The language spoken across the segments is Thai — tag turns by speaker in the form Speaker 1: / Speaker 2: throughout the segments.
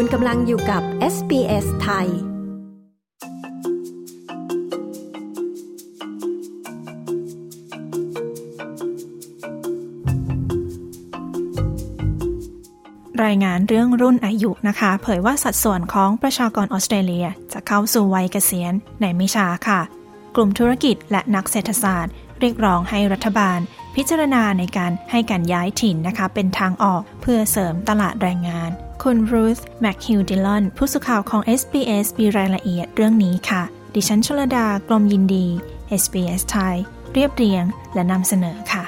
Speaker 1: คุณกำลังอยู่กับ SBS ไทย
Speaker 2: รายงานเรื่องรุ่นอายุนะคะ เผยว่าสัดส่วนของประชากรออสเตรเลีย จะเข้าสู่วัยเกษียณในไม่ช้าค่ะ กลุ่มธุรกิจและนักเศรษฐศาสตร์ เรียกร้องให้รัฐบาล พิจารณาในการให้การย้ายถิ่นนะคะ เป็นทางออกเพื่อเสริมตลาดแรงงาน คุณรูธแมคฮิวดิลลอน ผู้สื่อข่าวของ SBS มีรายละเอียดเรื่องนี้ค่ะ ดิฉันชลดากลมยินดี SBS ไทย เรียบเรียงและนำเสนอค่ะ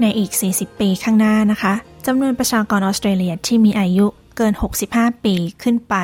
Speaker 2: ในอีก 40 ปีข้างหน้านะคะ จำนวนประชากรออสเตรเลียที่มีอายุเกิน 65 ปีขึ้นไป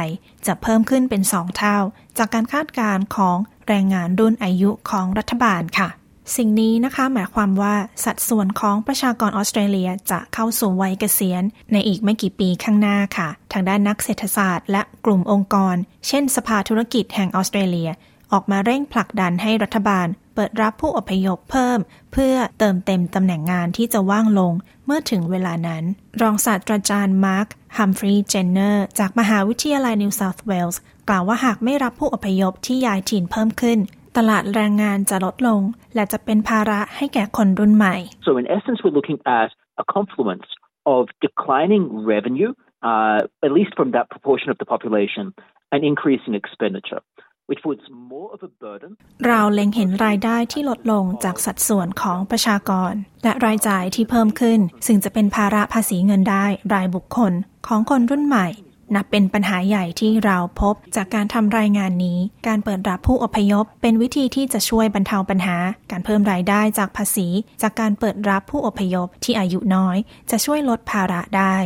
Speaker 2: จะเพิ่มขึ้นเป็น 2 เท่า จากการคาดการณ์ของแรงงานรุ่นอายุของรัฐบาลค่ะ สิ่งนี้นะคะหมายความว่าสัดส่วนของประชากรออสเตรเลียจะเข้าสู่วัยเกษียณ ในอีกไม่กี่ปีข้างหน้าค่ะ ทางด้านนักเศรษฐศาสตร์ และกลุ่มองค์กร เช่น สภาธุรกิจแห่งออสเตรเลีย ออกมาเร่งผลักดันให้รัฐบาล เปิดรับผู้อพยพเพิ่ม เพื่อเติมเต็มตำแหน่งงานที่จะว่างลง เมื่อถึงเวลานั้น รองศาสตราจารย์มาร์คฮัมฟรีย์เจนเนอร์จากมหาวิทยาลัยนิวเซาท์เวลส์กล่าวว่าหากไม่รับผู้อพยพที่ย้ายถิ่นเพิ่มขึ้น ตลาดแรงงานจะลดลง และจะเป็นภาระให้แก่คนรุ่นใหม่
Speaker 3: So in essence, we're looking at a confluence of declining revenue, uh, at least from that proportion of the population, and increasing expenditure, which puts more of a burden.
Speaker 2: เราเล็งเห็นรายได้ที่ลดลงจากสัดส่วนของประชากร และรายจ่ายที่เพิ่มขึ้น ซึ่งจะเป็นภาระภาษีเงินได้รายบุคคลของคนรุ่นใหม่ นับเป็นปัญหาใหญ่ที่เราพบจากการทำรายงานนี้ การเปิดรับผู้อพยพ เป็นวิธีที่จะช่วยบรรเทาปัญหา การเพิ่มรายได้จากภาษี จากการเปิดรับผู้อพยพที่อายุน้อย จะช่วยลดภาระได้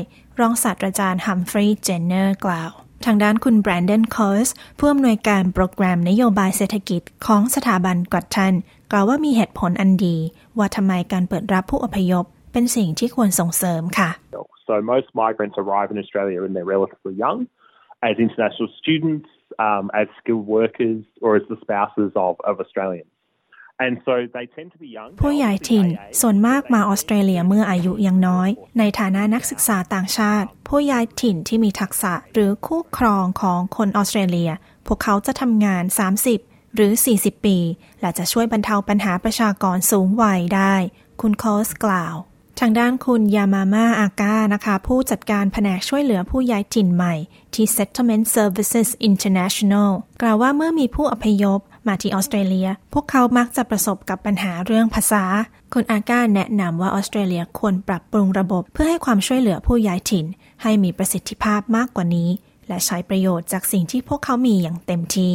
Speaker 2: รองศาสตราจารย์ฮัมฟรีย์ เจนเนอร์กล่าวทางด้านคุณแบรนเดนคอสผู้อำนวยการโปรแกรมนโยบายเศรษฐกิจของสถาบันกัตทันกล่าวว่ามีเหตุผลอันดี ว่าทำไมการเปิดรับผู้อพยพ เป็นสิ่งที่ควรส่งเสริมค่ะ
Speaker 4: So most migrants arrive in Australia when they're relatively young, as international students, um, as skilled workers, or as the spouses of, of Australians. And so they tend to be young.
Speaker 2: ผู้ใหญ่ถิ่นส่วนมากมาออสเตรเลียเมื่ออายุยังน้อย ในฐานะนักศึกษาต่างชาติ ผู้ย้ายถิ่นที่มีทักษะหรือคู่ครองของคนออสเตรเลีย พวกเขาจะทำงาน 30 หรือ 40 ปี และจะช่วยบรรเทาปัญหาประชากรสูงวัยได้ คุณโคสกล่าว ทางด้านคุณยามาม่าอากานะคะ ผู้จัดการแผนกช่วยเหลือผู้ย้ายถิ่นใหม่ ที่ Settlement Services International กล่าวว่าเมื่อมีผู้อพยพมาที่ออสเตรเลีย พวกเขามักจะประสบกับปัญหาเรื่องภาษา คุณอาก้าแนะนำว่าออสเตรเลียควรปรับปรุงระบบเพื่อให้ความช่วยเหลือผู้ย้ายถิ่น ให้มีประสิทธิภาพมากกว่านี้ และใช้ประโยชน์จากสิ่งที่พวกเขามีอย่างเต็มที่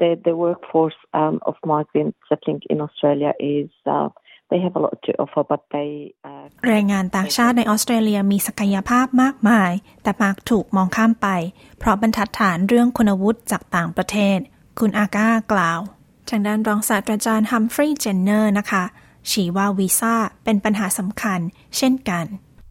Speaker 5: the, the workforce um, of migrants settling in Australia is uh, they have a lot to offer, but they uh,
Speaker 2: แรงงานต่างชาติในออสเตรเลียมีศักยภาพมากมาย แต่มักถูกมองข้ามไป เพราะบรรทัดฐานเรื่องคุณวุฒิจากต่างประเทศ คุณอาก้ากล่าว ทางด้านรองศาสตราจารย์ฮัมฟรีย์เจนเนอร์นะคะ ชี้ว่าวีซ่าเป็นปัญหาสำคัญ เช่นกัน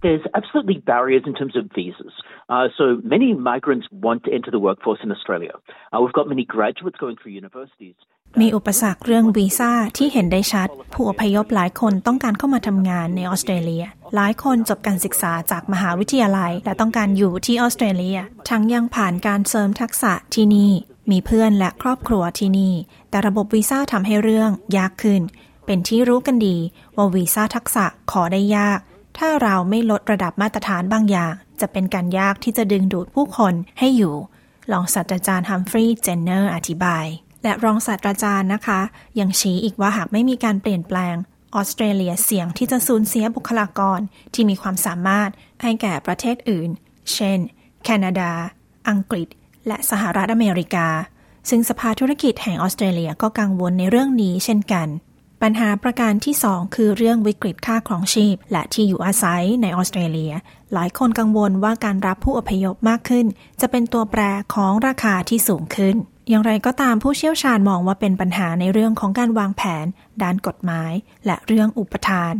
Speaker 3: There's absolutely barriers in terms of visas. Uh, so many migrants want to enter the workforce in Australia. Uh, we've got many graduates going through universities.
Speaker 2: มีอุปสรรคเรื่องวีซ่าที่เห็นได้ชัด ผู้อพยพหลายคนต้องการเข้ามาทำงานในออสเตรเลีย หลายคนจบการศึกษาจากมหาวิทยาลัย และต้องการอยู่ที่ออสเตรเลีย ทั้งยังผ่านการเสริมทักษะที่นี่ มีเพื่อนและครอบครัวที่นี่ แต่ระบบวีซ่าทำให้เรื่องยากขึ้น เป็นที่รู้กันดีว่าวีซ่าทักษะขอได้ยาก ถ้าเราไม่ลดระดับมาตรฐานบางอย่าง จะเป็นการยากที่จะดึงดูดผู้คนให้อยู่ รองศาสตราจารย์ฮัมฟรีย์เจนเนอร์อธิบาย และรองศาสตราจารย์นะคะ ยังชี้อีกว่าหากไม่มีการเปลี่ยนแปลงออสเตรเลียเสี่ยงที่จะสูญเสียบุคลากรที่มีความสามารถให้แก่ประเทศอื่น เช่น แคนาดา อังกฤษ และสหรัฐอเมริกา ซึ่งสภาธุรกิจแห่งออสเตรเลียก็กังวลในเรื่องนี้เช่นกัน ปัญหาประการที่ 2 คือเรื่องวิกฤตค่าครองชีพ และที่อยู่อาศัยในออสเตรเลีย หลายคนกังวลว่าการรับผู้อพยพมากขึ้น จะเป็นตัวแปรของราคาที่สูงขึ้น อย่างไรก็ตามผู้เชี่ยวชาญมองว่าเป็นปัญหาในเรื่องของการวางแผน ด้านกฎหมาย และเรื่องอุปทาน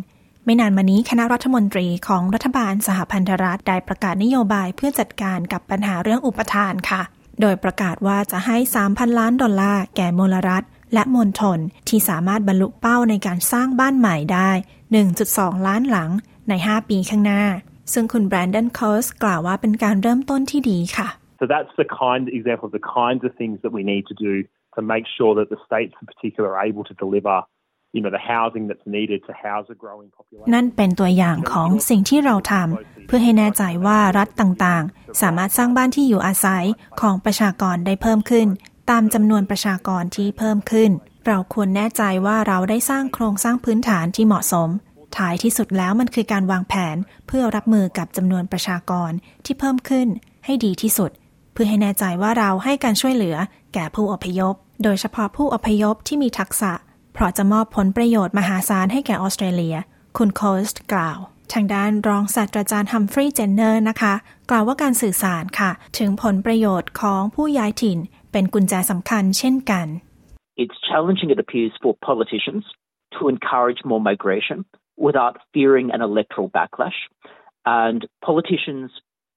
Speaker 2: ไม่นานมานี้คณะรัฐมนตรีของรัฐบาลสหพันธรัฐได้ประกาศนโยบายเพื่อจัดการกับปัญหาเรื่องอุปทานค่ะ โดยประกาศว่าจะให้ 3,000 ล้านดอลลาร์แก่มลรัฐ และมณฑลที่สามารถบรรลุเป้าในการสร้างบ้านใหม่ได้ 1.2 ล้านหลังใน 5 ปีข้างหน้า ซึ่งคุณแบรนดอนคอสกล่าวว่าเป็นการเริ่มต้นที่ดีค่ะ
Speaker 4: So that's the kind example of the kinds of things that we need to do to make sure that the states in particular are able to deliver you know, the housing that's needed to house a growing population.
Speaker 2: นั่นเป็นตัวอย่างของสิ่งที่เราทำเพื่อให้แน่ใจว่ารัฐต่างๆ สามารถสร้างบ้านที่อยู่อาศัยของประชากรได้เพิ่มขึ้น ตามจำนวนประชากรที่เพิ่มขึ้น เราควรแน่ใจว่าเราได้สร้างโครงสร้างพื้นฐานที่เหมาะสม ท้ายที่สุดแล้วมันคือการวางแผนเพื่อรับมือกับจำนวนประชากรที่เพิ่มขึ้นให้ดีที่สุด เพื่อให้แน่ใจว่าเราให้การช่วยเหลือแก่ผู้อพยพ โดยเฉพาะผู้อพยพที่มีทักษะ เพราะจะมอบผลประโยชน์มหาศาลให้แก่ออสเตรเลีย คุณโคสต์กล่าวทางด้านรองศาสตราจารย์ฮัมฟรีย์เจนเนอร์นะคะ กล่าวว่าการสื่อสารค่ะ ถึงผลประโยชน์ของผู้ย้ายถิ่น เป็นกุญแจสำคัญเช่นกัน
Speaker 3: It's challenging, it appears, for politicians to encourage more migration without fearing an electoral backlash. And politicians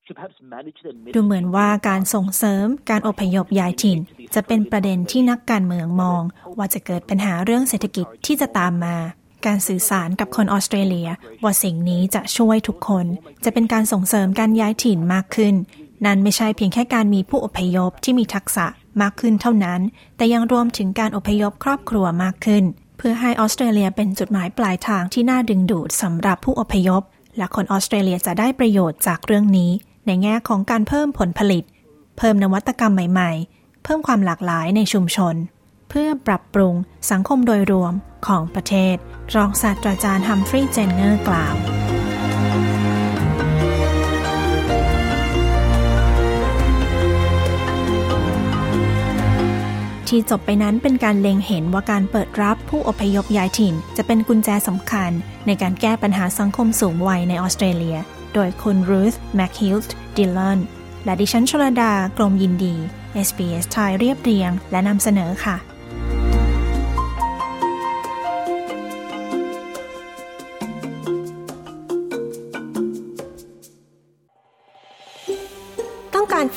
Speaker 3: should perhaps manage their
Speaker 2: ดูเหมือนว่าการส่งเสริมการอพยพย้ายถิ่น จะเป็นประเด็นที่นักการเมืองมอง ว่าจะเกิดปัญหาเรื่องเศรษฐกิจที่จะตามมา การสื่อสารกับคนออสเตรเลีย ว่าสิ่งนี้จะช่วยทุกคน จะเป็นการส่งเสริมการย้ายถิ่นมากขึ้น นั่นไม่ใช่เพียงแค่การมีผู้อพยพที่มีทักษะ มากขึ้นเท่านั้น แต่ยังรวมถึงการอพยพครอบครัวมากขึ้น เพื่อให้ออสเตรเลียเป็นจุดหมายปลายทางที่น่าดึงดูดสำหรับผู้อพยพ และคนออสเตรเลียจะได้ประโยชน์จากเรื่องนี้ ในแง่ของการเพิ่มผลผลิต เพิ่มนวัตกรรมใหม่ๆ เพิ่มความหลากหลายในชุมชน เพื่อปรับปรุงสังคมโดยรวมของประเทศ รองศาสตราจารย์ฮัมฟรีย์เจนเนอร์กล่าว ที่จบไปนั้นเป็นการเล็งเห็นว่าการเปิดรับผู้อพยพย้ายถิ่น จะเป็นกุญแจสำคัญ ในการแก้ปัญหาสังคมสูงวัยในออสเตรเลีย โดยคุณรูธแมคฮิลต์ดิลลอนและดิฉันชลดากรมยินดี SBS ไทยเรียบเรียง และนำเสนอค่ะ